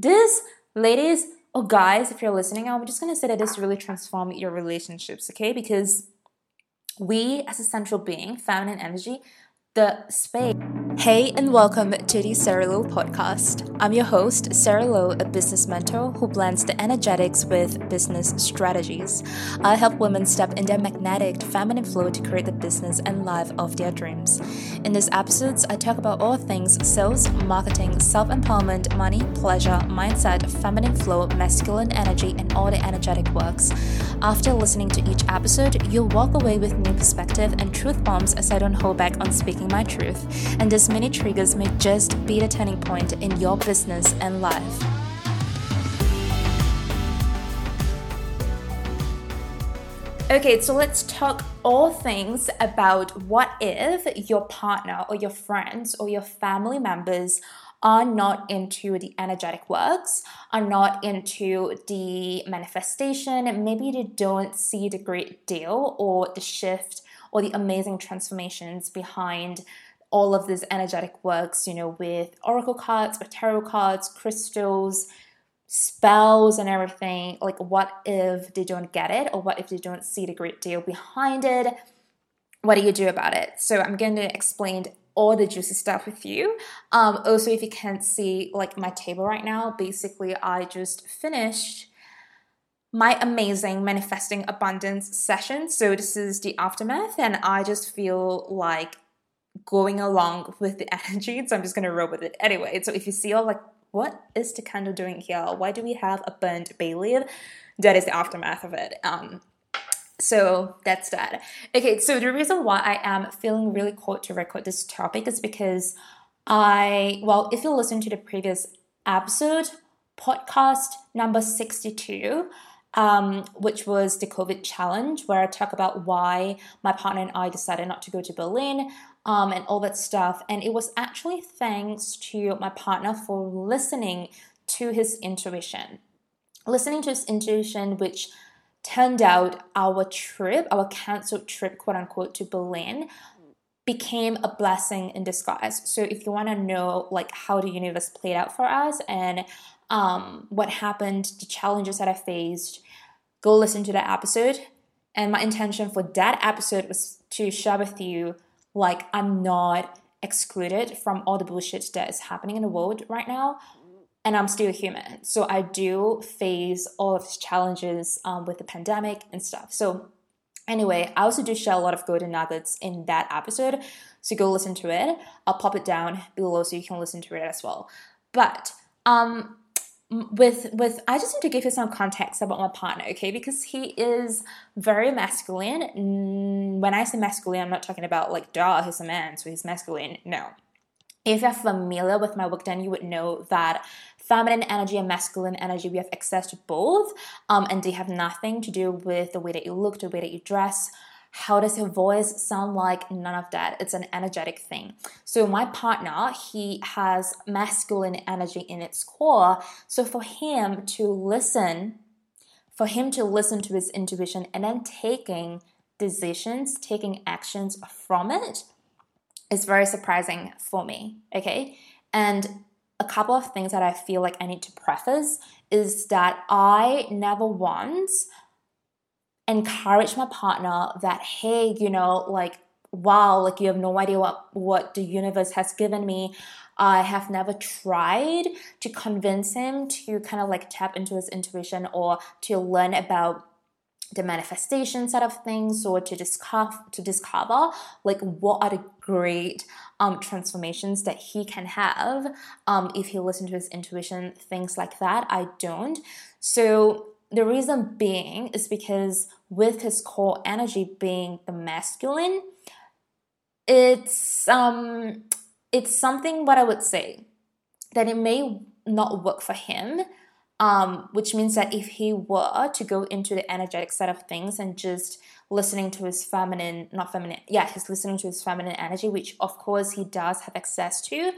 This, ladies or guys, if you're listening, I'm just gonna say that this really transforms your relationships, okay? Because we, as a central being, feminine energy, the space. Hey, and welcome to the Sera Lowe podcast. I'm your host, Sera Lowe, a business mentor who blends the energetics with business strategies. I help women step in their magnetic feminine flow to create the business and life of their dreams. In these episodes, I talk about all things sales, marketing, self empowerment, money, pleasure, mindset, feminine flow, masculine energy, and all the energetic works. After listening to each episode, you'll walk away with new perspective and truth bombs as I don't hold back on speaking my truth. And as many triggers may just be the turning point in your business and life. Okay, so let's talk all things about what if your partner or your friends or your family members are not into the energetic works, are not into the manifestation, maybe they don't see the great deal or the shift or the amazing transformations behind all of these energetic works, you know, with oracle cards or tarot cards, crystals, spells, and everything. Like, what if they don't get it, or what if they don't see the great deal behind it? What do you do about it? So, I'm going to explain all the juicy stuff with you. Um, also, if you can't see like my table right now, basically, I just finished my amazing manifesting abundance session. So, this is the aftermath, and I just feel like going along with the energy. So, I'm just gonna roll with it anyway. So, if you see all like, what is the candle doing here? Why do we have a burnt bay leaf? That is the aftermath of it. Um, so that's that. Okay, so the reason why I am feeling really called to record this topic is because I, well, if you listen to the previous episode, podcast number 62, um, which was the COVID challenge, where I talk about why my partner and I decided not to go to Berlin um, and all that stuff. And it was actually thanks to my partner for listening to his intuition. Listening to his intuition, which turned out our trip, our cancelled trip, quote unquote, to Berlin became a blessing in disguise. So if you want to know like how the universe played out for us and um, what happened, the challenges that I faced, go listen to that episode. And my intention for that episode was to share with you like I'm not excluded from all the bullshit that is happening in the world right now and I'm still human. So I do face all of these challenges um, with the pandemic and stuff. So anyway, I also do share a lot of golden nuggets in that episode. So go listen to it. I'll pop it down below so you can listen to it as well. But um, with with I just need to give you some context about my partner, okay? Because he is very masculine. When I say masculine, I'm not talking about like duh, he's a man, so he's masculine. No. If you're familiar with my work, then you would know that feminine energy and masculine energy, we have access to both, um, and they have nothing to do with the way that you look, the way that you dress. How does your voice sound like? None of that. It's an energetic thing. So, my partner, he has masculine energy in its core. So, for him to listen, for him to listen to his intuition and then taking decisions, taking actions from it, is very surprising for me. Okay. And a couple of things that I feel like I need to preface is that I never once encourage my partner that, hey, you know, like, wow, like you have no idea what, what the universe has given me. I have never tried to convince him to kind of like tap into his intuition or to learn about the manifestation side of things or to discover to discover like what are the great um, transformations that he can have um, if he listens to his intuition things like that i don't so the reason being is because with his core energy being the masculine it's um it's something what i would say that it may not work for him um, which means that if he were to go into the energetic side of things and just listening to his feminine, not feminine, yeah, he's listening to his feminine energy, which of course he does have access to.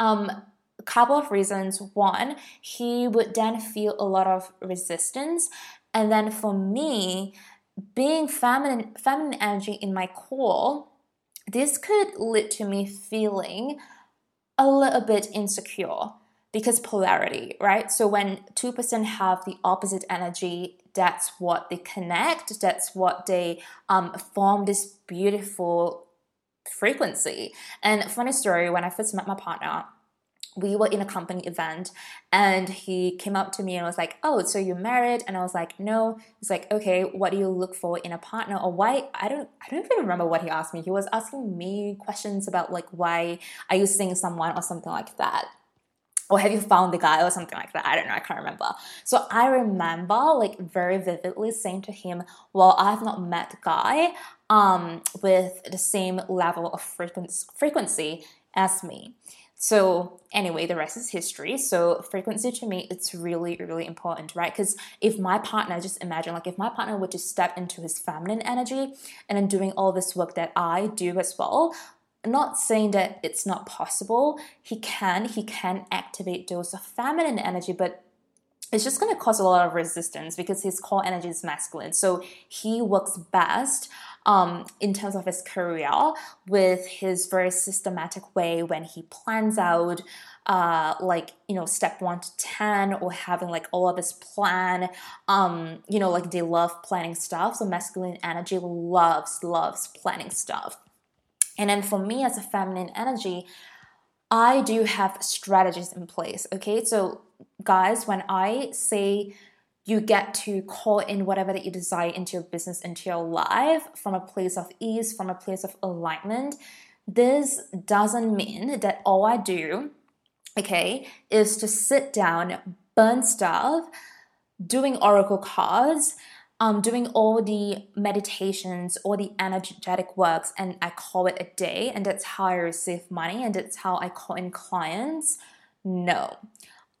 Um, couple of reasons. One, he would then feel a lot of resistance. And then for me, being feminine, feminine energy in my core, this could lead to me feeling a little bit insecure because polarity, right? So when two person have the opposite energy, that's what they connect. That's what they um, form this beautiful frequency. And funny story, when I first met my partner, we were in a company event and he came up to me and was like, Oh, so you're married? And I was like, No. He's like, Okay, what do you look for in a partner? Or why I don't I don't even remember what he asked me. He was asking me questions about like why are you seeing someone or something like that. Or have you found the guy or something like that? I don't know, I can't remember. So I remember like very vividly saying to him, Well, I've not met guy um with the same level of frequency frequency as me. So anyway, the rest is history. So frequency to me, it's really, really important, right? Because if my partner, just imagine, like if my partner were to step into his feminine energy and then doing all this work that I do as well, not saying that it's not possible. He can, he can activate those of feminine energy, but it's just going to cause a lot of resistance because his core energy is masculine. So he works best um, in terms of his career with his very systematic way when he plans out uh, like you know step one to 10 or having like all of this plan um, you know like they love planning stuff. So masculine energy loves loves planning stuff. And then for me as a feminine energy i do have strategies in place okay? So guys when i say you get to call in whatever that you desire into your business, into your life from a place of ease, from a place of alignment. This doesn't mean that all I do, okay, is to sit down, burn stuff, doing oracle cards, um, doing all the meditations, all the energetic works, and I call it a day, and that's how I receive money, and that's how I call in clients. No.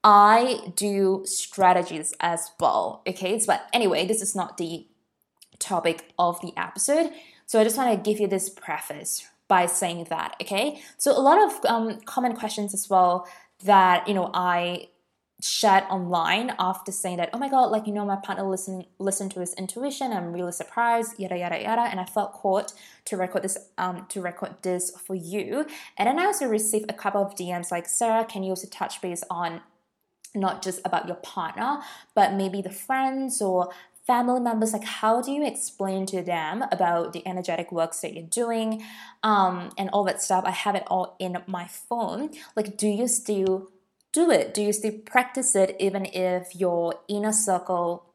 I do strategies as well. Okay, but anyway, this is not the topic of the episode. So I just want to give you this preface by saying that. Okay, so a lot of um, common questions as well that you know I shared online after saying that oh my god like you know my partner listen listen to his intuition i'm really surprised yada yada yada and i felt caught to record this um to record this for you and then i also received a couple of dms like sera can you also touch base on not just about your partner, but maybe the friends or family members like how do you explain to them about the energetic works that you're doing um, and all that stuff? I have it all in my phone. Like do you still do it? Do you still practice it even if your inner circle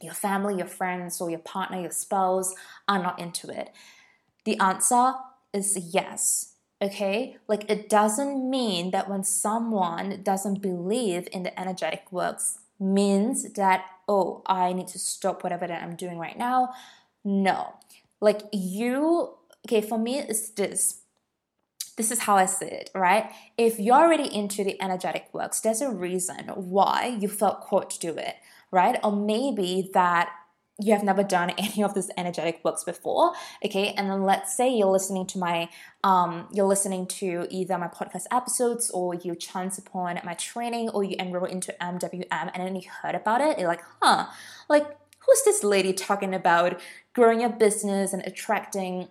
your family your friends or your partner your spouse are not into it? The answer is yes Okay, like it doesn't mean that when someone doesn't believe in the energetic works means that, oh, I need to stop whatever that I'm doing right now. No, like you, okay, for me, it's this. This is how I see it, right? If you're already into the energetic works, there's a reason why you felt called to do it, right? Or maybe that you have never done any of this energetic works before okay? And then let's say you're listening to my um, you're listening to either my podcast episodes or you chance upon my training or you enroll into mwm and then you heard about it you're like huh like who's this lady talking about growing your business and attracting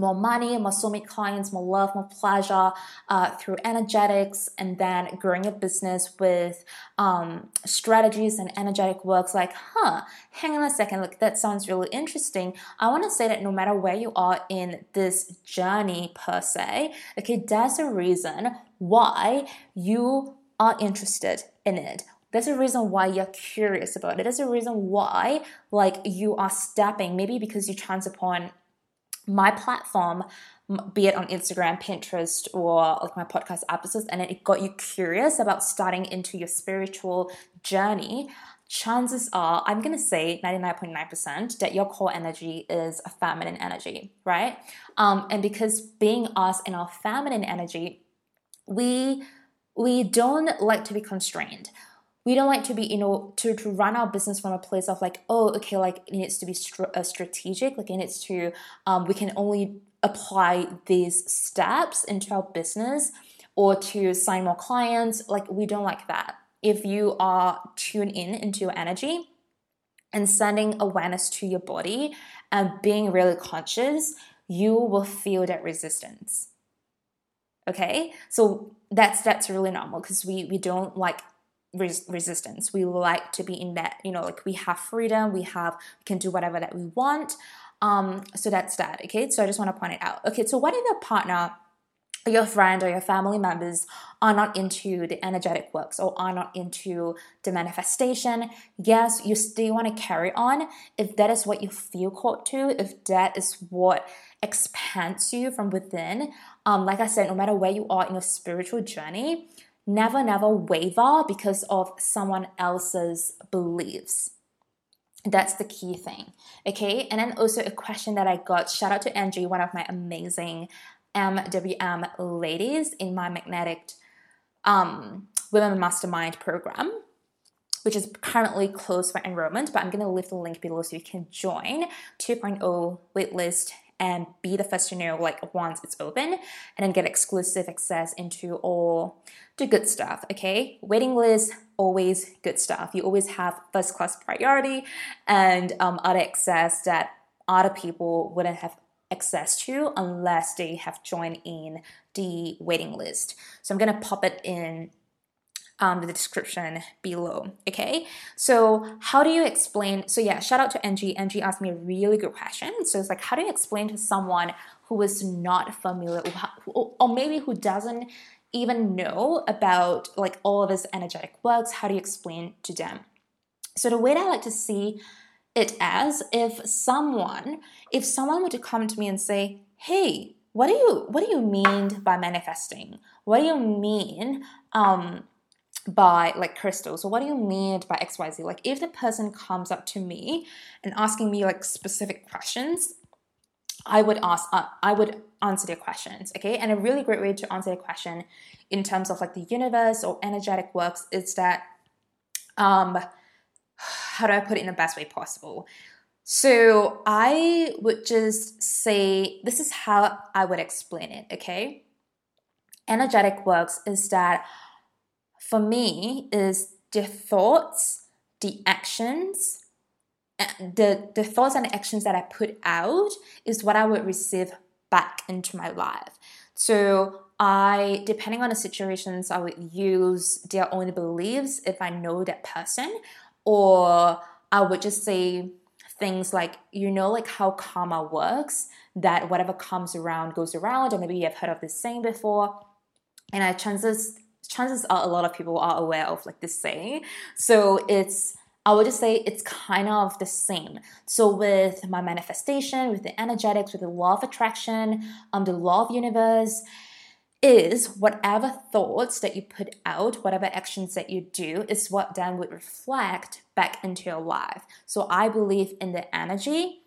more money, more soulmate clients, more love, more pleasure uh, through energetics, and then growing a business with um, strategies and energetic works. Like, huh, hang on a second, look, that sounds really interesting. I want to say that no matter where you are in this journey per se, okay, there's a reason why you are interested in it there's a reason why you're curious about it. There's a reason why, like, you are stepping, maybe because you chance upon my platform be it on Instagram, Pinterest, or like my podcast episodes, and it got you curious about starting into your spiritual journey, chances are, I'm gonna say 99.9% that your core energy is a feminine energy, right? Um, and because being us in our feminine energy, we we don't like to be constrained we don't like to be you know to, to run our business from a place of like oh okay like it needs to be str- uh, strategic like it needs to um, we can only apply these steps into our business or to sign more clients like we don't like that. If you are tuned in into your energy and sending awareness to your body and being really conscious you will feel that resistance. Okay, so that's that's really normal because we we don't like res- resistance. We like to be in that, you know, like we have freedom, we have we can do whatever that we want. Um, so that's that. Okay, so I just want to point it out. Okay, so what if your partner your friend or your family members are not into the energetic works or are not into the manifestation, yes, you still want to carry on if that is what you feel called to, if that is what expands you from within. Um, like I said, no matter where you are in your spiritual journey, never, never waver because of someone else's beliefs. That's the key thing. Okay. And then also a question that I got shout out to Angie, one of my amazing MWM ladies in my magnetic um, women mastermind program which is currently closed for enrollment but i'm going to leave the link below so you can join 2.0 waitlist and be the first to know like once it's open and then get exclusive access into all the good stuff okay waiting list always good stuff you always have first class priority and um, other access that other people wouldn't have access to unless they have joined in the waiting list. So I'm going to pop it in um, the description below. Okay, so how do you explain? So yeah, shout out to Angie. Angie asked me a really good question. So it's like, how do you explain to someone who is not familiar, or maybe who doesn't even know about like all of this energetic works? How do you explain to them? So the way that I like to see it as if someone if someone were to come to me and say hey what do you what do you mean by manifesting what do you mean um by like crystals or what do you mean by xyz like if the person comes up to me and asking me like specific questions i would ask uh, i would answer their questions okay and a really great way to answer a question in terms of like the universe or energetic works is that um how do I put it in the best way possible? So I would just say this is how I would explain it, okay? Energetic works is that for me is the thoughts, the actions, the the thoughts and actions that I put out is what I would receive back into my life. So I, depending on the situations, I would use their own beliefs if I know that person, or I would just say things like, you know, like how karma works, that whatever comes around goes around, or maybe you have heard of this saying before. And I chances chances are a lot of people are aware of like this saying. So it's I would just say it's kind of the same. So with my manifestation, with the energetics, with the law of attraction, um, the law of universe, is whatever thoughts that you put out, whatever actions that you do, is what then would reflect back into your life. So I believe in the energy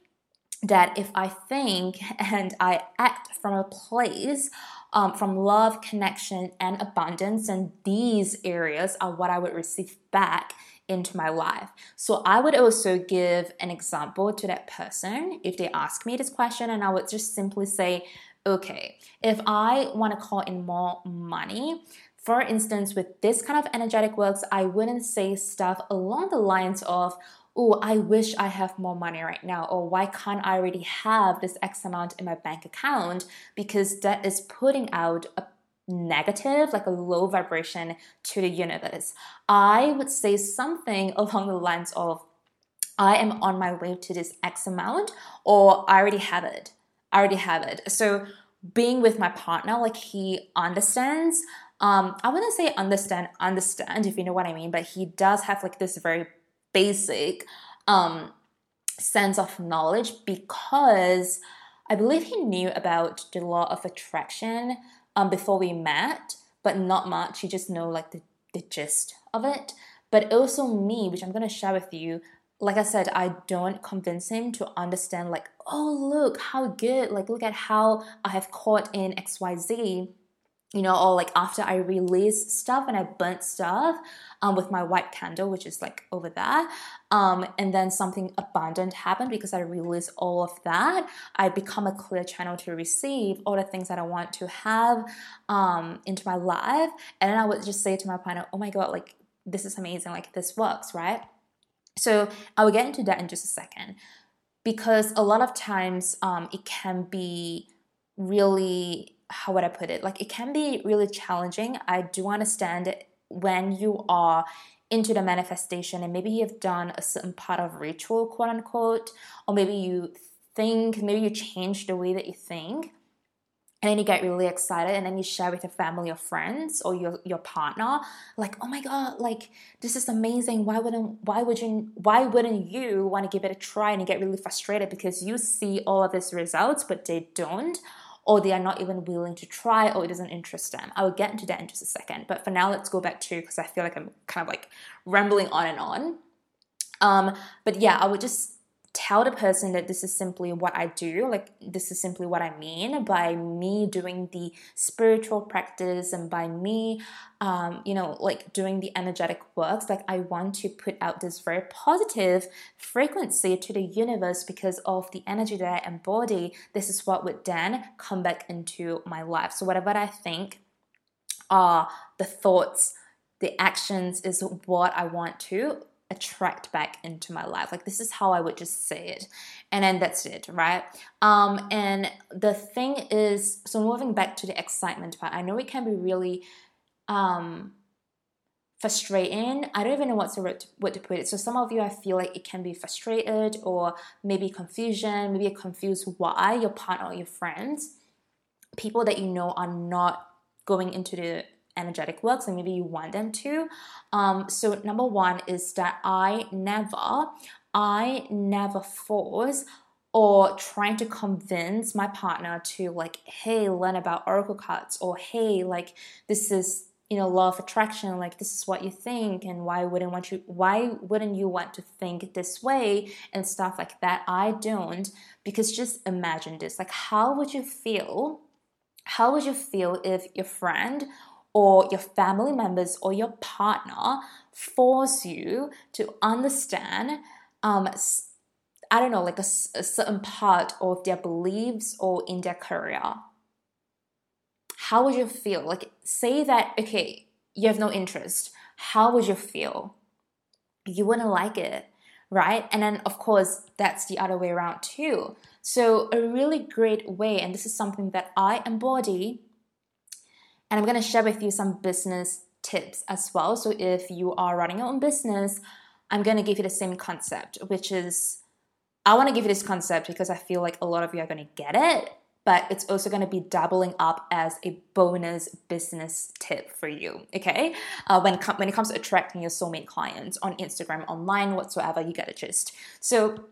that if I think and I act from a place um, from love, connection, and abundance, and these areas are what I would receive back into my life. So I would also give an example to that person if they ask me this question, and I would just simply say, okay, if I want to call in more money, for instance, with this kind of energetic works, I wouldn't say stuff along the lines of, oh, I wish I have more money right now, or why can't I already have this X amount in my bank account? Because that is putting out a negative, like a low vibration to the universe. I would say something along the lines of, I am on my way to this X amount, or I already have it. I already have it. So being with my partner, like he understands. Um, I wouldn't say understand, understand if you know what I mean, but he does have like this very basic um, sense of knowledge because I believe he knew about the law of attraction um, before we met, but not much. He just know like the, the gist of it. But also me, which I'm gonna share with you, like I said, I don't convince him to understand, like, oh, look how good, like, look at how I have caught in XYZ, you know, or like after I release stuff and I burnt stuff um, with my white candle, which is like over there, um, and then something abundant happened because I released all of that. I become a clear channel to receive all the things that I want to have um, into my life, and then I would just say to my partner, oh my God, like, this is amazing, like, this works, right? So I will get into that in just a second because a lot of times um, it can be really how would I put it? Like it can be really challenging. I do understand when you are into the manifestation and maybe you've done a certain part of ritual, quote unquote, or maybe you think, maybe you change the way that you think and then you get really excited and then you share with your family or friends or your, your partner like oh my god like this is amazing why wouldn't why would you why wouldn't you want to give it a try and you get really frustrated because you see all of these results but they don't or they are not even willing to try or it doesn't interest them. I will get into that in just a second but for now let's go back to because i feel like i'm kind of like rambling on and on. Um, but yeah i would just tell the person that this is simply what I do, like this is simply what I mean by me doing the spiritual practice and by me, um, you know, like doing the energetic works. Like I want to put out this very positive frequency to the universe because of the energy that I embody. This is what would then come back into my life. So whatever I think are the thoughts, the actions is what I want to attract back into my life. Like this is how I would just say it. And then that's it, right? Um, and the thing is, so moving back to the excitement part, I know it can be really um frustrating. I don't even know what's the word to, what to put it. So some of you, I feel like it can be frustrated or maybe confusion, maybe you're confused why your partner or your friends, people that you know are not going into the energetic works and maybe you want them to. Um, so number one is that I never, I never force or trying to convince my partner to like, hey, learn about oracle cards or hey, like this is you know law of attraction like this is what you think and why wouldn't want you why wouldn't you want to think this way and stuff like that i don't because just imagine this like how would you feel how would you feel if your friend or your family members or your partner force you to understand um, i don't know like a, a certain part of their beliefs or in their career. How would you feel? Like say that okay you have no interest. How would you feel? You wouldn't like it right? And then of course that's the other way around too. So a really great way and this is something that i embody and I'm going to share with you some business tips as well. So if you are running your own business, I'm going to give you the same concept, which is I want to give you this concept because I feel like a lot of you are going to get it, but it's also going to be doubling up as a bonus business tip for you. Okay, uh, when com- when it comes to attracting your soulmate clients on Instagram, online, whatsoever, you get a gist. So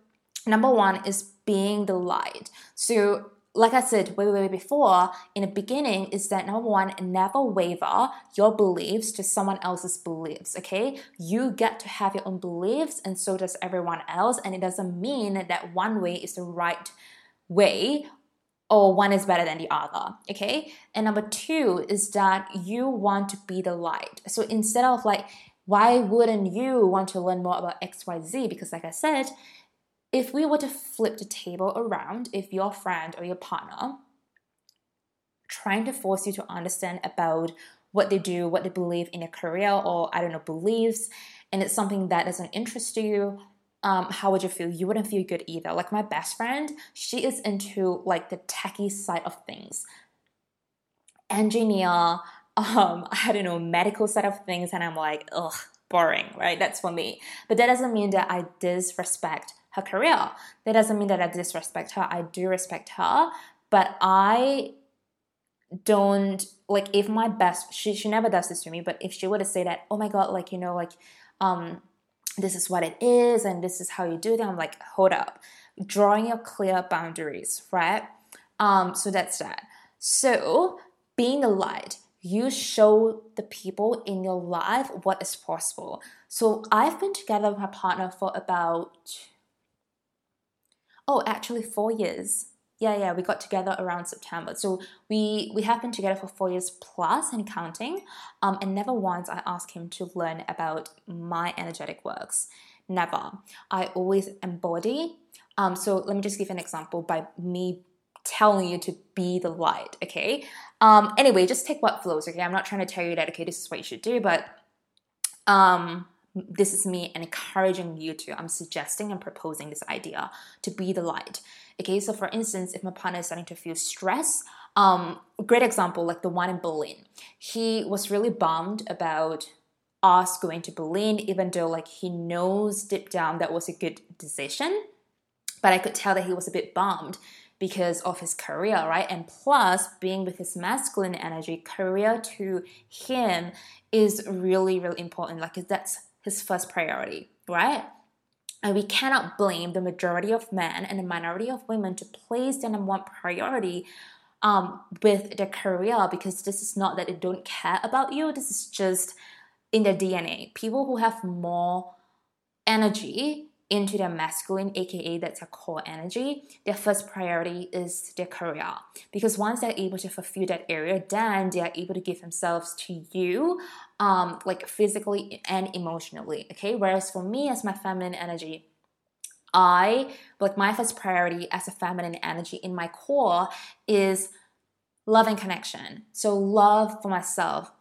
number one is being the light. So like I said way, way, way before, in the beginning, is that number one, never waver your beliefs to someone else's beliefs, okay? You get to have your own beliefs, and so does everyone else, and it doesn't mean that one way is the right way or one is better than the other, okay? And number two is that you want to be the light. So instead of like, why wouldn't you want to learn more about XYZ? Because, like I said, if we were to flip the table around, if your friend or your partner trying to force you to understand about what they do, what they believe in a career, or I don't know, beliefs, and it's something that doesn't interest you, um, how would you feel? You wouldn't feel good either. Like my best friend, she is into like the techie side of things, engineer, um, I don't know, medical side of things, and I'm like, ugh, boring, right? That's for me. But that doesn't mean that I disrespect her career. That doesn't mean that I disrespect her. I do respect her, but I don't like if my best she she never does this to me, but if she were to say that, oh my god, like you know, like um this is what it is and this is how you do it, I'm like, hold up. Drawing your clear boundaries, right? Um, so that's that. So being the light, you show the people in your life what is possible. So I've been together with my partner for about oh, actually four years. Yeah, yeah, we got together around September. So we we have been together for four years plus and counting. Um, and never once I asked him to learn about my energetic works. Never. I always embody. Um, so let me just give an example by me telling you to be the light. Okay. Um, anyway, just take what flows. Okay, I'm not trying to tell you that. Okay, this is what you should do, but um, this is me and encouraging you to i'm suggesting and proposing this idea to be the light okay so for instance if my partner is starting to feel stress Um, great example, like the one in Berlin. He was really bummed about us going to Berlin, even though like he knows deep down that was a good decision. But I could tell that he was a bit bummed because of his career, right? And plus, being with his masculine energy, career to him is really, really important. Like that's his first priority, right? And we cannot blame the majority of men and the minority of women to place their number one priority um, with their career because this is not that they don't care about you. This is just in their DNA. People who have more energy into their masculine, aka that's their core energy, their first priority is their career. Because once they're able to fulfill that area, then they are able to give themselves to you, um, like physically and emotionally. Okay. Whereas for me, as my feminine energy, I like my first priority as a feminine energy in my core is love and connection. So love for myself.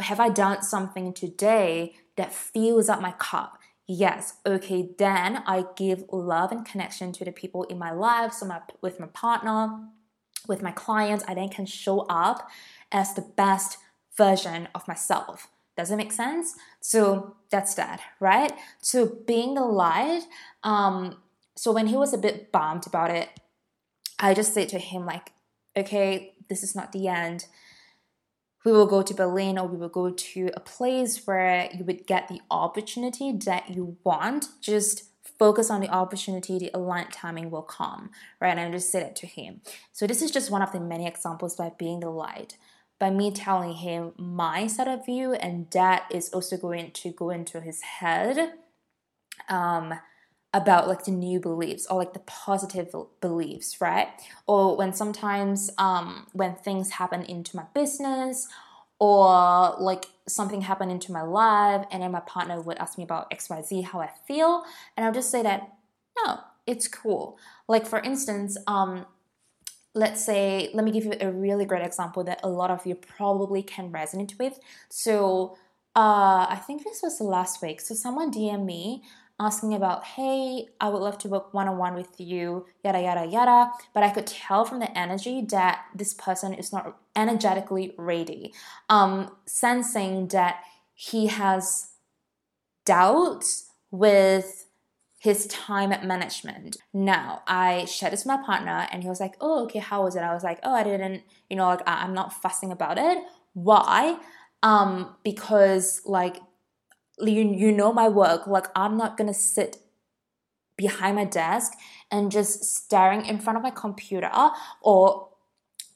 Have I done something today that fills up my cup? Yes, okay, then I give love and connection to the people in my life. So, my, with my partner, with my clients, I then can show up as the best version of myself. Does it make sense? So, that's that, right? So, being the light, um, so when he was a bit bummed about it, I just said to him, like, okay, this is not the end we will go to Berlin or we will go to a place where you would get the opportunity that you want. Just focus on the opportunity, the aligned timing will come, right? And I just said it to him. So this is just one of the many examples by being the light. By me telling him my side of view, and that is also going to go into his head um, about like the new beliefs or like the positive beliefs, right? Or when sometimes um, when things happen into my business or like something happened into my life and then my partner would ask me about XYZ, how I feel, and I'll just say that no, it's cool. Like for instance, um, let's say, let me give you a really great example that a lot of you probably can resonate with. So uh, I think this was last week. So someone DM me asking about, hey, I would love to work one on one with you, yada, yada, yada. But I could tell from the energy that this person is not energetically ready, um, sensing that he has doubts with his time management. Now, I shared this with my partner and he was like, oh, okay, how was it? I was like, oh, I didn't, you know, like I'm not fussing about it. Why? Um, because like you, you know my work like i'm not gonna sit behind my desk and just staring in front of my computer or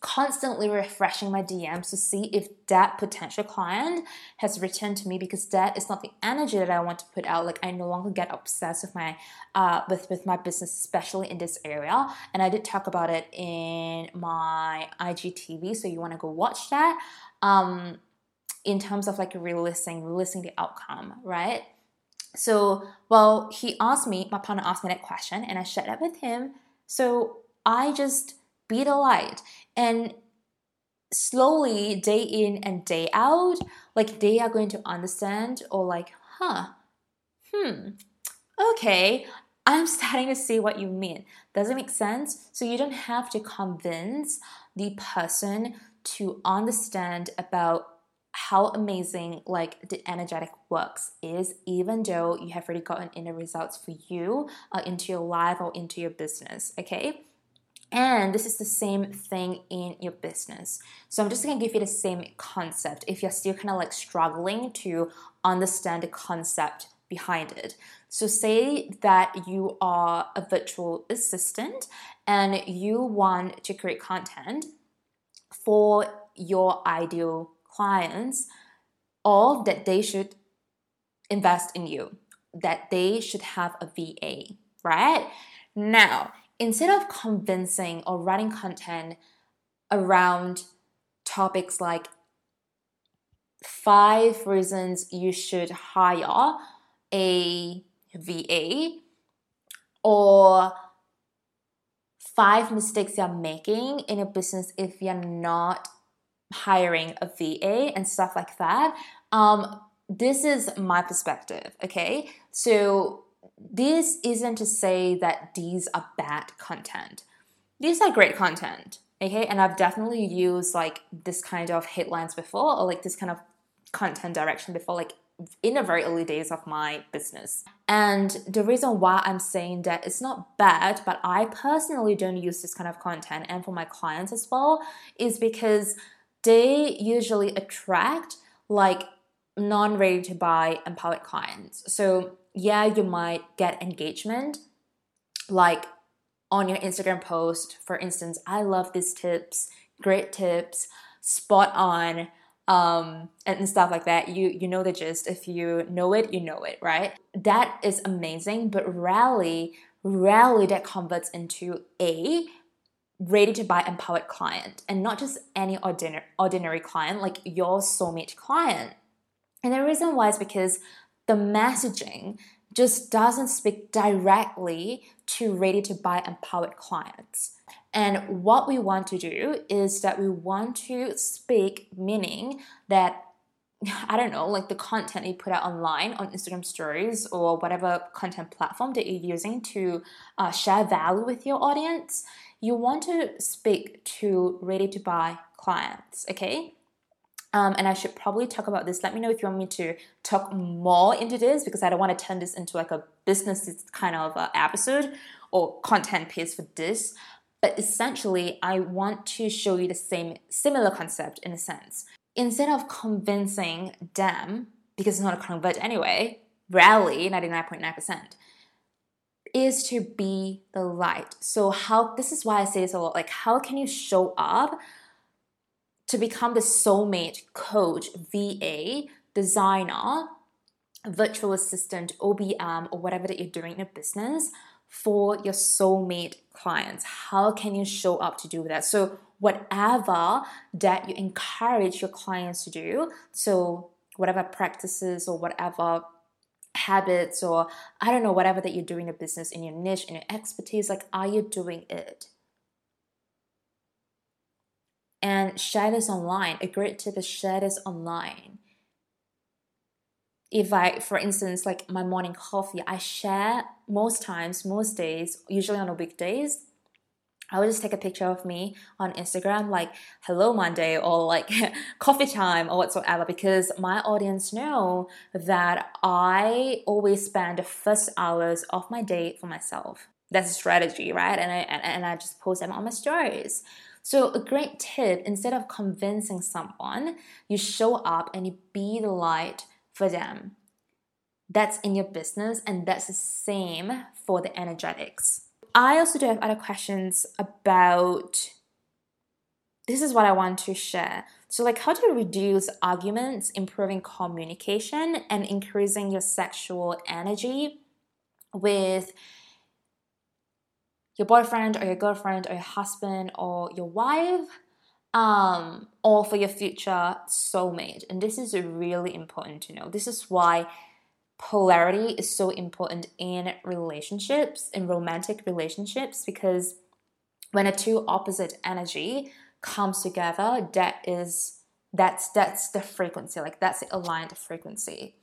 constantly refreshing my DMs to see if that potential client has returned to me because that is not the energy that I want to put out. Like I no longer get obsessed with my uh with with my business, especially in this area. And I did talk about it in my IGTV, so you want to go watch that. Um in terms of like releasing, releasing the outcome, right? So, well, he asked me, my partner asked me that question, and I shared that with him. So I just be the light. And slowly, day in and day out, like they are going to understand or like, huh, hmm, okay, I'm starting to see what you mean. Does it make sense? So you don't have to convince the person to understand about how amazing like the energetic works is even though you have already gotten inner results for you uh, into your life or into your business okay and this is the same thing in your business. So I'm just gonna give you the same concept if you're still kind of like struggling to understand the concept behind it. So, say that you are a virtual assistant and you want to create content for your ideal clients or that they should invest in you, that they should have a VA, right? Now, instead of convincing or writing content around topics like five reasons you should hire a VA or five mistakes you're making in a business if you're not hiring a VA and stuff like that. Um, this is my perspective, okay? So, this isn't to say that these are bad content. These are great content, Okay, and I've definitely used like this kind of headlines before or like this kind of content direction before, like in the very early days of my business. And the reason why I'm saying that it's not bad, but I personally don't use this kind of content and for my clients as well, is because they usually attract like non ready to buy empowered clients. So, yeah, you might get engagement like on your Instagram post, for instance, I love these tips, great tips, spot on um, and stuff like that. You you know the gist. If you know it, you know it, right? That is amazing, but rarely, rarely that converts into a ready to buy empowered client, and not just any ordinary ordinary client, like your soulmate client. And the reason why is because the messaging just doesn't speak directly to ready to buy empowered clients. And what we want to do is that we want to speak, meaning that I don't know, like the content you put out online on Instagram stories or whatever content platform that you're using to uh, share value with your audience, you want to speak to ready to buy clients, okay? Um, and I should probably talk about this. Let me know if you want me to talk more into this because I don't want to turn this into like a business kind of uh, episode or content piece for this. But essentially, I want to show you the same similar concept in a sense. Instead of convincing them, because it's not a convert anyway, rarely 99.9%, is to be the light. So how this is why I say this a lot, like how can you show up to become the soulmate coach, VA, designer, virtual assistant, OBM, or whatever that you're doing in your business for your soulmate clients? How can you show up to do that? So, whatever that you encourage your clients to do, so whatever practices or whatever habits or I don't know, whatever that you're doing in your business, in your niche, in your expertise, like, are you doing it? And share this online. A great tip is share this online if I, for instance, like my morning coffee, I share most times, most days, usually on the weekdays, I would just take a picture of me on Instagram, like hello Monday or like coffee time or whatsoever, because my audience know that I always spend the first hours of my day for myself. That's a strategy, right? And I and, and I just post them on my stories. So a great tip, instead of convincing someone, you show up and you be the light for them. That's in your business, and that's the same for the energetics. I also do have other questions about this is what I want to share. So, like how to reduce arguments, improving communication, and increasing your sexual energy with your boyfriend or your girlfriend or your husband or your wife um, or for your future soulmate. And this is really important to know. This is why polarity is so important in relationships, in romantic relationships, because when a two opposite energy comes together, that is that's that's the frequency, like that's the aligned frequency.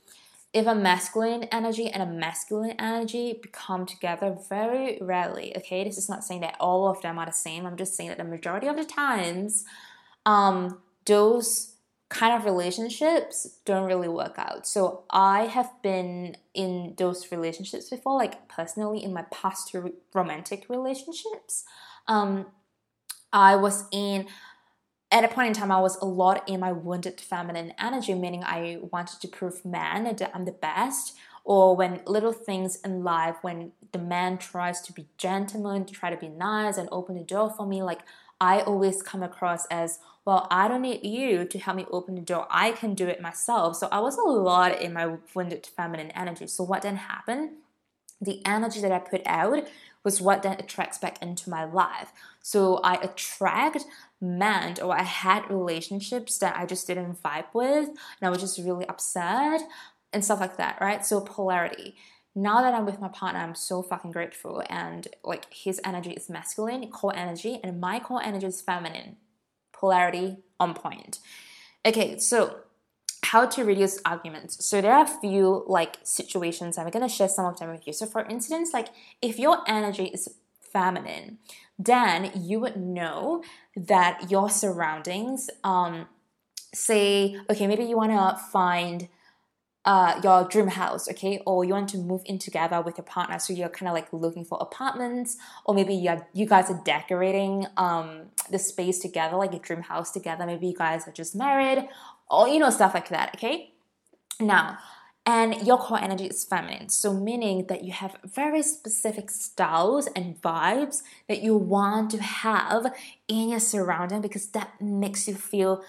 If a masculine energy and a masculine energy become together very rarely, okay, this is not saying that all of them are the same. I'm just saying that the majority of the times, um, those kind of relationships don't really work out. So I have been in those relationships before, like personally in my past romantic relationships. Um, I was in at a point in time, I was a lot in my wounded feminine energy, meaning I wanted to prove man that I'm the best. Or when little things in life, when the man tries to be gentleman, to try to be nice and open the door for me, like I always come across as, well, I don't need you to help me open the door. I can do it myself. So I was a lot in my wounded feminine energy. So what then happened? The energy that I put out was what then attracts back into my life. So I attract men or I had relationships that I just didn't vibe with and I was just really upset and stuff like that, right? So polarity now that I'm with my partner, I'm so fucking grateful. And like his energy is masculine, core energy, and my core energy is feminine. Polarity on point. Okay, so how to reduce arguments. So there are a few like situations, I'm gonna share some of them with you. So for instance, like if your energy is feminine, then you would know that your surroundings, um, say, okay, maybe you want to find uh, your dream house, okay, or you want to move in together with your partner, so you're kind of like looking for apartments, or maybe you you guys are decorating um, the space together, like a dream house together. Maybe you guys are just married, or you know stuff like that, okay. Now, and your core energy is feminine, so meaning that you have very specific styles and vibes that you want to have in your surrounding because that makes you feel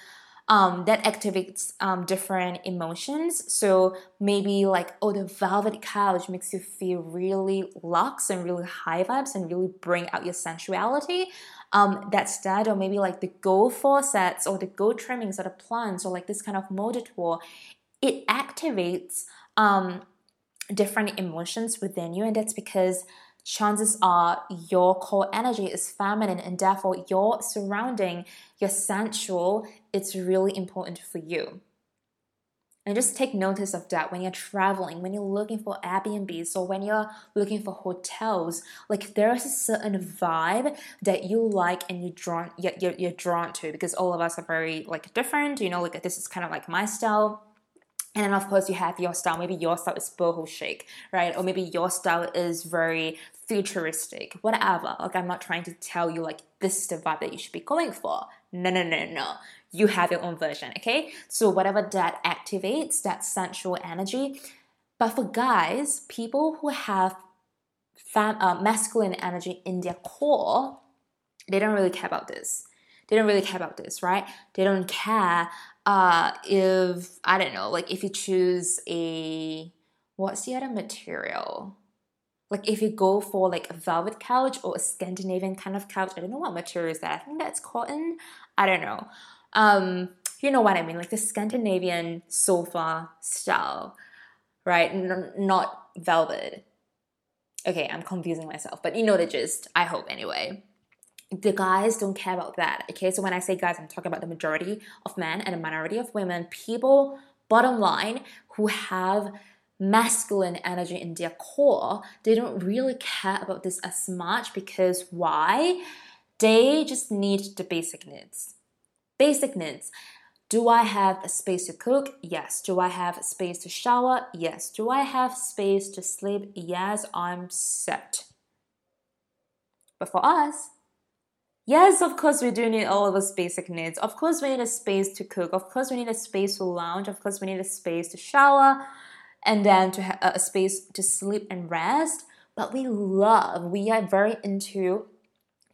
um, that activates um, different emotions. So maybe like, oh, the velvet couch makes you feel really luxe and really high vibes and really bring out your sensuality. Um, that's that, or maybe like the gold faucets or the gold trimmings or the plants or like this kind of mode tour, it activates um, different emotions within you, and that's because chances are your core energy is feminine and therefore your surrounding, your sensual, it's really important for you. And just take notice of that when you're traveling, when you're looking for Airbnbs or when you're looking for hotels. Like there's a certain vibe that you like and you drawn you're, you're drawn to because all of us are very like different. You know, like this is kind of like my style. And then of course you have your style. Maybe your style is boho chic, right? Or maybe your style is very futuristic, whatever. Like I'm not trying to tell you like this is the vibe that you should be going for. No, no, no, no. You have your own version, okay? So whatever that activates that sensual energy. But for guys, people who have fam- uh, masculine energy in their core, they don't really care about this. They don't really care about this, right? They don't care uh, if I don't know, like if you choose a what's the other material? Like if you go for like a velvet couch or a Scandinavian kind of couch, I don't know what material is that. I think that's cotton. I don't know. Um, you know what I mean, like the Scandinavian sofa style, right? N- not velvet. Okay, I'm confusing myself, but you know the gist. I hope anyway. The guys don't care about that. Okay, so when I say guys, I'm talking about the majority of men and a minority of women. People, bottom line, who have masculine energy in their core, they don't really care about this as much because why? They just need the basic needs. Basic needs. Do I have a space to cook? Yes. Do I have space to shower? Yes. Do I have space to sleep? Yes, I'm set. But for us, yes, of course, we do need all of those basic needs. Of course, we need a space to cook. Of course, we need a space to lounge. Of course, we need a space to shower and then to have a space to sleep and rest. But we love, we are very into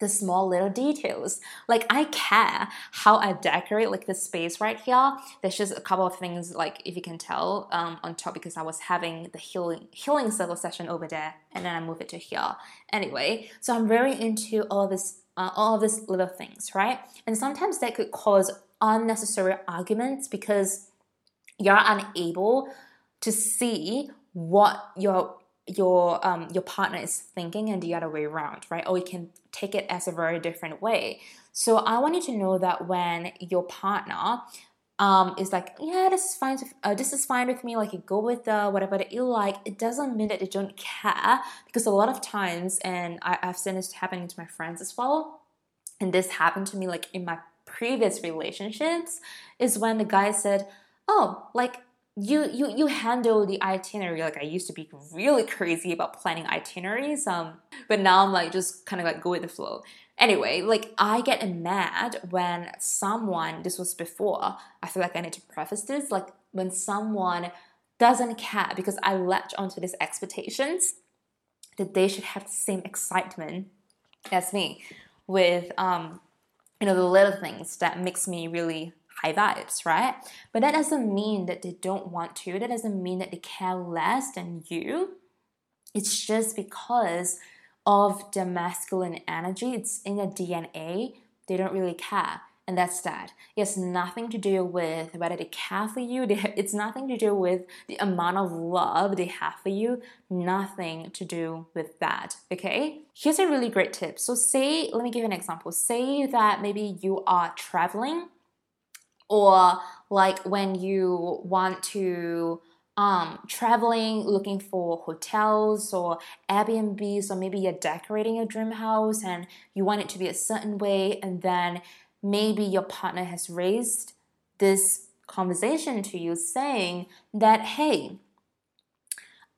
the small little details. Like I care how I decorate like the space right here. There's just a couple of things like if you can tell um, on top because I was having the healing healing circle session over there and then I move it to here. Anyway, so I'm very into all this uh, all these little things, right? And sometimes that could cause unnecessary arguments because you're unable to see what your your um your partner is thinking and the other way around right or you can take it as a very different way so i want you to know that when your partner um, is like, yeah, this is fine. Uh, this is fine with me. Like, you go with the whatever that you like. It doesn't mean that they don't care because a lot of times, and I, I've seen this happening to my friends as well, and this happened to me like in my previous relationships, is when the guy said, "Oh, like you you you handle the itinerary. Like I used to be really crazy about planning itineraries um but now I'm like just kind of like go with the flow. Anyway like I get mad when someone this was before I feel like I need to preface this like when someone doesn't care because I latch onto these expectations that they should have the same excitement as me with um you know the little things that makes me really high vibes, right? But that doesn't mean that they don't want to. That doesn't mean that they care less than you. It's just because of the masculine energy, it's in their DNA, they don't really care. And that's that. It has nothing to do with whether they care for you. It's nothing to do with the amount of love they have for you. Nothing to do with that. Okay? Here's a really great tip. So, say, let me give you an example. Say that maybe you are traveling or like when you want to um, traveling, looking for hotels or Airbnbs, or maybe you're decorating your dream house and you want it to be a certain way, and then maybe your partner has raised this conversation to you saying that, hey,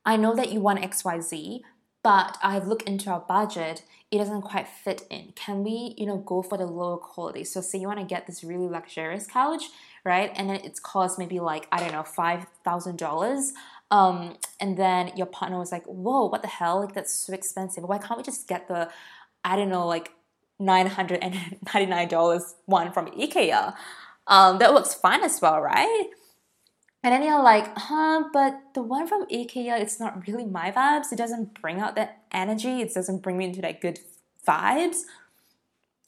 I know that you want XYZ, but I've looked into our budget. It doesn't quite fit in. Can we, you know, go for the lower quality? So say you want to get this really luxurious couch, right? And then it's cost maybe like, I don't know, five thousand dollars. Um, and then your partner was like, whoa, what the hell? Like that's so expensive. Why can't we just get the, I don't know, like $999 one from IKEA? Um, that works fine as well, right? And then you're like, huh, but the one from IKEA, it's not really my vibes. It doesn't bring out that energy. It doesn't bring me into that good vibes.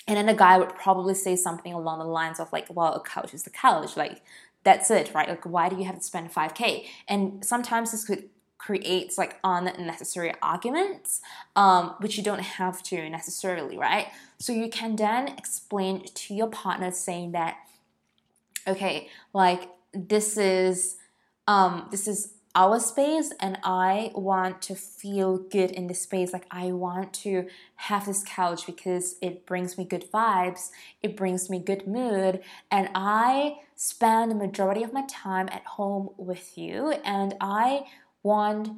And then the guy would probably say something along the lines of like, well, a couch is the couch. Like, that's it, right? Like, why do you have to spend 5K? And sometimes this could create like unnecessary arguments, um, which you don't have to necessarily, right? So you can then explain to your partner saying that, okay, like this is um, this is our space and I want to feel good in this space. Like I want to have this couch because it brings me good vibes, it brings me good mood, and I spend the majority of my time at home with you and I want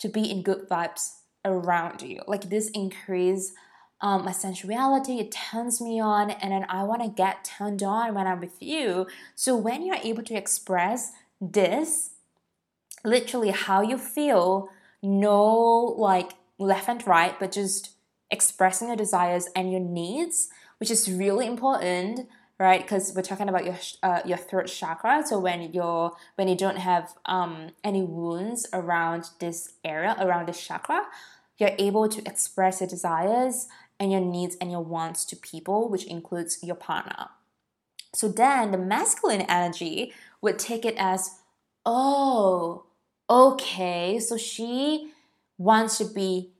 to be in good vibes around you. Like this increase um, my sensuality, it turns me on, and then I want to get turned on when I'm with you. So when you're able to express this, literally how you feel, no like left and right, but just expressing your desires and your needs, which is really important right because we're talking about your uh, your throat chakra so when you're when you don't have um, any wounds around this area around this chakra you're able to express your desires and your needs and your wants to people, which includes your partner. So then the masculine energy would take it as, oh, okay, so she wants to be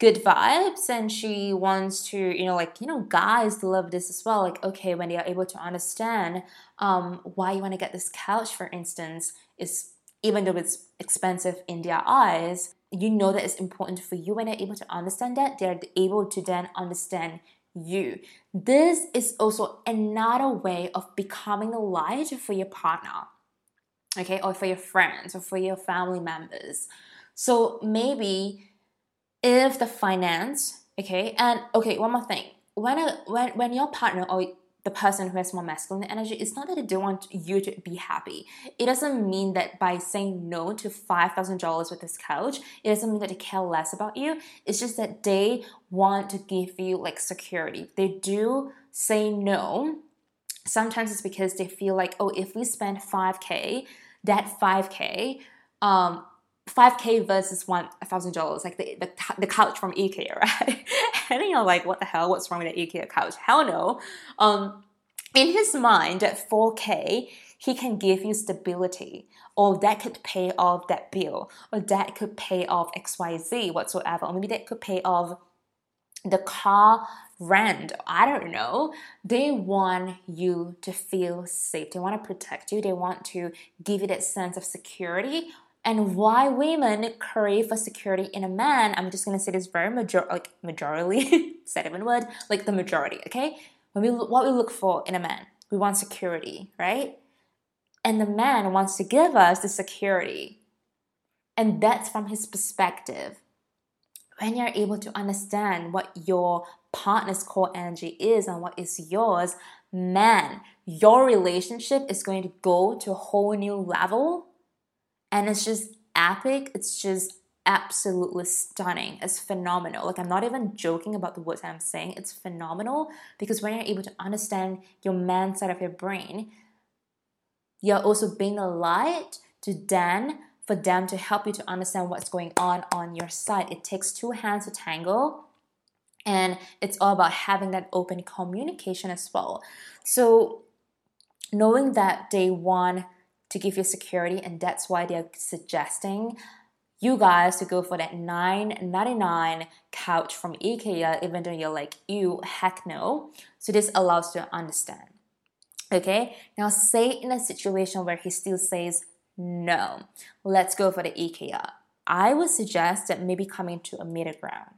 good vibes and she wants to you know like you know guys love this as well like okay when they are able to understand um, why you want to get this couch for instance is even though it's expensive in their eyes you know that it's important for you when they're able to understand that they're able to then understand you. This is also another way of becoming the light for your partner okay or for your friends or for your family members. So maybe if the finance okay and okay one more thing. When a, when when your partner or the person who has more masculine energy, it's not that they don't want you to be happy. It doesn't mean that by saying no to $5,000 with this couch, it doesn't mean that they care less about you. It's just that they want to give you like security. They do say no. Sometimes it's because they feel like, oh, if we spend 5K, that 5K, um, 5k versus one thousand dollars, like the, the the couch from IKEA, right? and you're like, what the hell? What's wrong with the IKEA couch? Hell no. Um, in his mind, at 4k, he can give you stability, or that could pay off that bill, or that could pay off XYZ whatsoever, or maybe that could pay off the car rent. I don't know. They want you to feel safe. They want to protect you. They want to give you that sense of security and why women crave for security in a man. I'm just gonna say this very major like majorly, said even word, like the majority, okay? When we what we look for in a man, we want security, right? And the man wants to give us the security. And that's from his perspective. When you're able to understand what your partner's core energy is and what is yours, man, your relationship is going to go to a whole new level and it's just epic. It's just absolutely stunning. It's phenomenal. Like, I'm not even joking about the words I'm saying. It's phenomenal because when you're able to understand your man side of your brain, you're also being a light to then for them to help you to understand what's going on on your side. It takes two hands to tangle. And it's all about having that open communication as well. So, knowing that day one, to give you security, and that's why they're suggesting you guys to go for that 9.99 couch from IKEA, even though you're like, you heck no. So this allows you to understand. Okay, now say in a situation where he still says No. Let's go for the IKEA. I would suggest that maybe coming to a middle ground.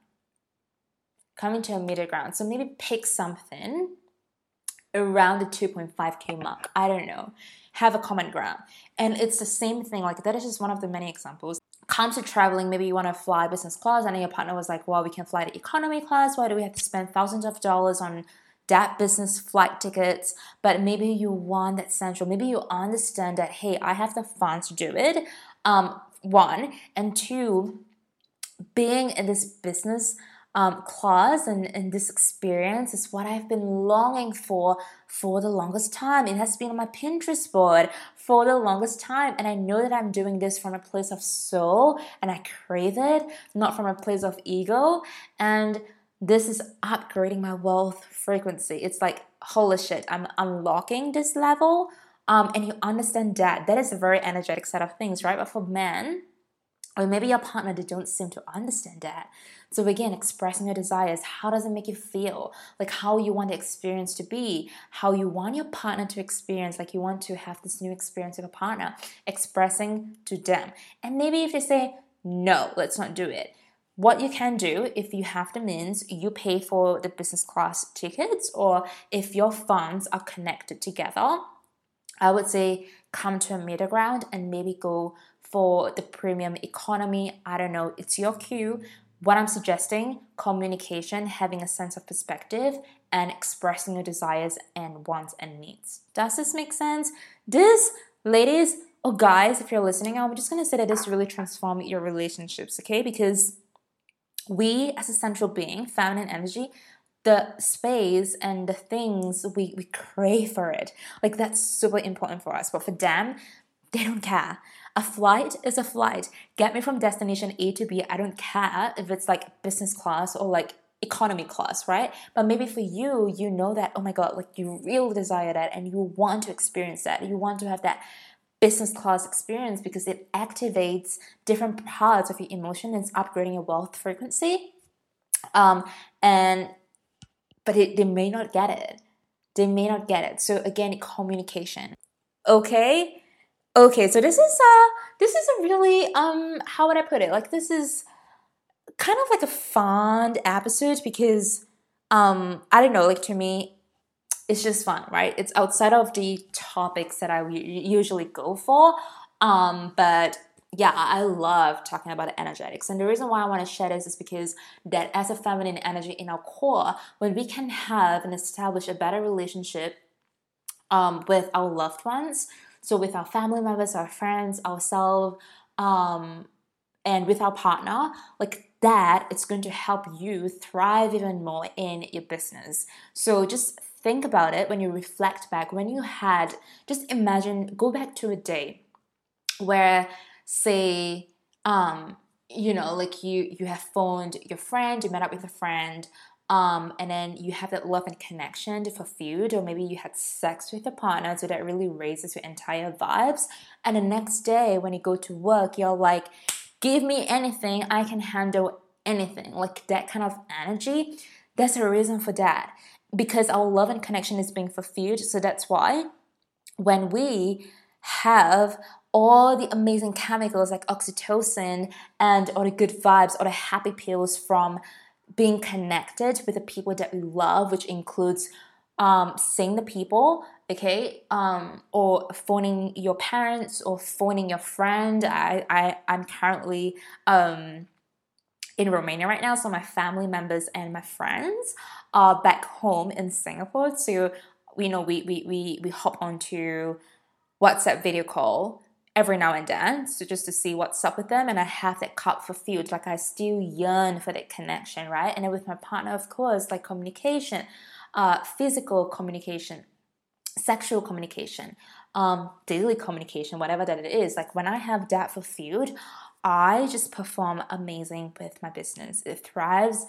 Coming to a middle ground. So maybe pick something around the 2.5k mark. I don't know. Have a common ground. And it's the same thing. Like that is just one of the many examples. Comes to traveling, maybe you want to fly business class, and your partner was like, Well, we can fly the economy class. Why do we have to spend thousands of dollars on that business flight tickets? But maybe you want that central. Maybe you understand that, hey, I have the funds to do it. Um, one. And two, being in this business um, and, and this experience is what I've been longing for for the longest time. It has been on my Pinterest board for the longest time. And I know that I'm doing this from a place of soul and I crave it, not from a place of ego. And this is upgrading my wealth frequency. It's like, holy shit, I'm unlocking this level. Um, and you understand that. That is a very energetic set of things, right? But for men, or maybe your partner they don't seem to understand that. So again expressing your desires how does it make you feel? Like how you want the experience to be how you want your partner to experience like you want to have this new experience with a partner expressing to them. And maybe if they say no let's not do it. What you can do if you have the means you pay for the business class tickets or if your funds are connected together i would say come to a middle ground and maybe go for the premium economy. I don't know, it's your cue. What I'm suggesting communication, having a sense of perspective, and expressing your desires and wants and needs. Does this make sense? This, ladies or guys, if you're listening, I'm just gonna say that this really transform your relationships, okay? Because we, as a central being, feminine energy, the space and the things we, we crave for it. Like that's super important for us. But for them, they don't care. A flight is a flight. Get me from destination A to B. I don't care if it's like business class or like economy class, right? But maybe for you, you know that, oh my God, like you really desire that and you want to experience that. You want to have that business class experience because it activates different parts of your emotion it's upgrading your wealth frequency. Um, and but it, they may not get it. They may not get it. So again, communication. Okay, Okay, so this is a this is a really um how would I put it? Like this is kind of like a fond episode because um I don't know, like to me it's just fun, right? It's outside of the topics that I usually go for. Um but yeah, I love talking about energetics. And the reason why I want to share this is because that as a feminine energy in our core, when we can have and establish a better relationship um, with our loved ones, so with our family members, our friends, ourselves, um, and with our partner, like that, it's going to help you thrive even more in your business. So just think about it when you reflect back, when you had, just imagine, go back to a day where, say, um, you know, like you you have phoned your friend, you met up with a friend, um, and then you have that love and connection fulfilled, or maybe you had sex with a partner, so that really raises your entire vibes. And the next day, when you go to work, you're like, give me anything, I can handle anything. Like that kind of energy. That's a reason for that. Because our love and connection is being fulfilled. So that's why when we have all the amazing chemicals like oxytocin and all the good vibes, all the happy pills from being connected with the people that we love, which includes um, seeing the people, okay, um, or phoning your parents or phoning your friend. I, I I'm currently um, in Romania right now, so my family members and my friends are back home in Singapore. So you know we we we we hop onto WhatsApp video call every now and then, so just to see what's up with them, and I have that cup fulfilled. Like I still yearn for that connection, right? And then with my partner, of course, like communication, uh, physical communication, sexual communication, um, daily communication, whatever that it is. Like when I have that fulfilled, I just perform amazing with my business. It thrives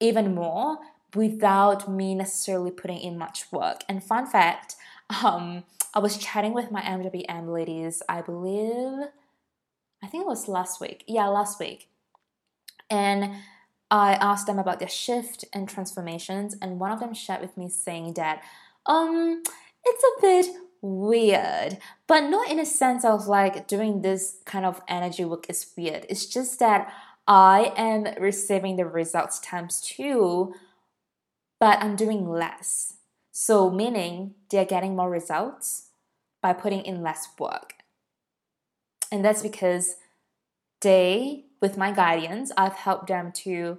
even more without me necessarily putting in much work. And fun fact, um, I was chatting with my MWM ladies, I believe, I think it was last week. Yeah, last week. And I asked them about their shift and transformations, and one of them shared with me saying that, um, it's a bit weird, but not in a sense of like doing this kind of energy work is weird. It's just that I am receiving the results times two, but I'm doing less. So, meaning they're getting more results by putting in less work. And that's because they, with my guidance, I've helped them to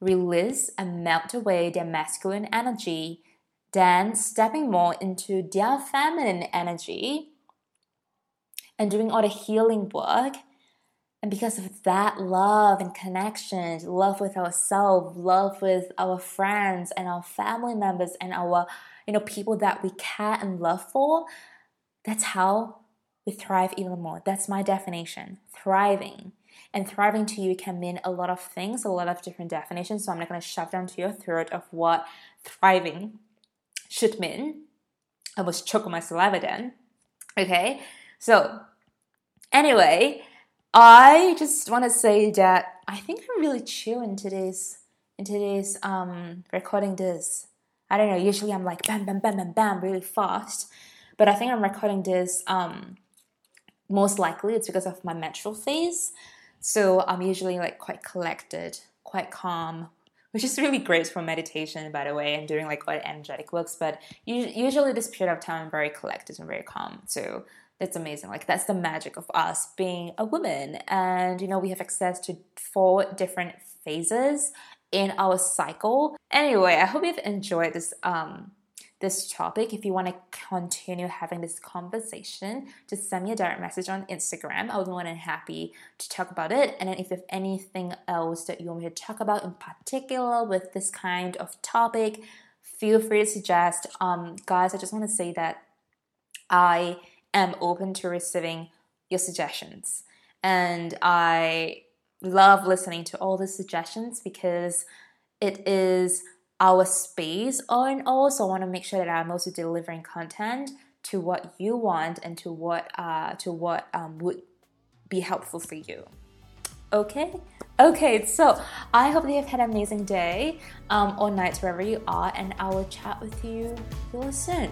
release and melt away their masculine energy then stepping more into their feminine energy and doing all the healing work. And because of that love and connection, love with ourselves, love with our friends and our family members and our, you know, people that we care and love for, that's how we thrive even more. That's my definition. Thriving. And thriving to you can mean a lot of things, a lot of different definitions. So I'm not going to shove down to your throat of what thriving should mean. I was choking my saliva then. Okay, so anyway, I just want to say that I think I'm really chill in today's in today's um recording this. I don't know. Usually I'm like bam bam bam bam bam really fast, but I think I'm recording this um most likely it's because of my menstrual phase. So I'm usually like quite collected, quite calm, which is really great for meditation, by the way, and doing like what energetic works. But usually, this period of time, I'm very collected and very calm. So that's amazing. Like that's the magic of us being a woman, and you know we have access to four different phases in our cycle. Anyway, I hope you've enjoyed this um, this topic, if you want to continue having this conversation, just send me a direct message on Instagram. I would be more than happy to talk about it. And then if have anything else that you want me to talk about in particular with this kind of topic, feel free to suggest. Um, guys, I just want to say that I am open to receiving your suggestions. And I love listening to all the suggestions because it is our space and I want to make sure that I'm also delivering content to what you want and to what uh, to what um, would be helpful for you. Okay, okay. So I hope that you've had an amazing day um, or night wherever you are, and I will chat with you real soon.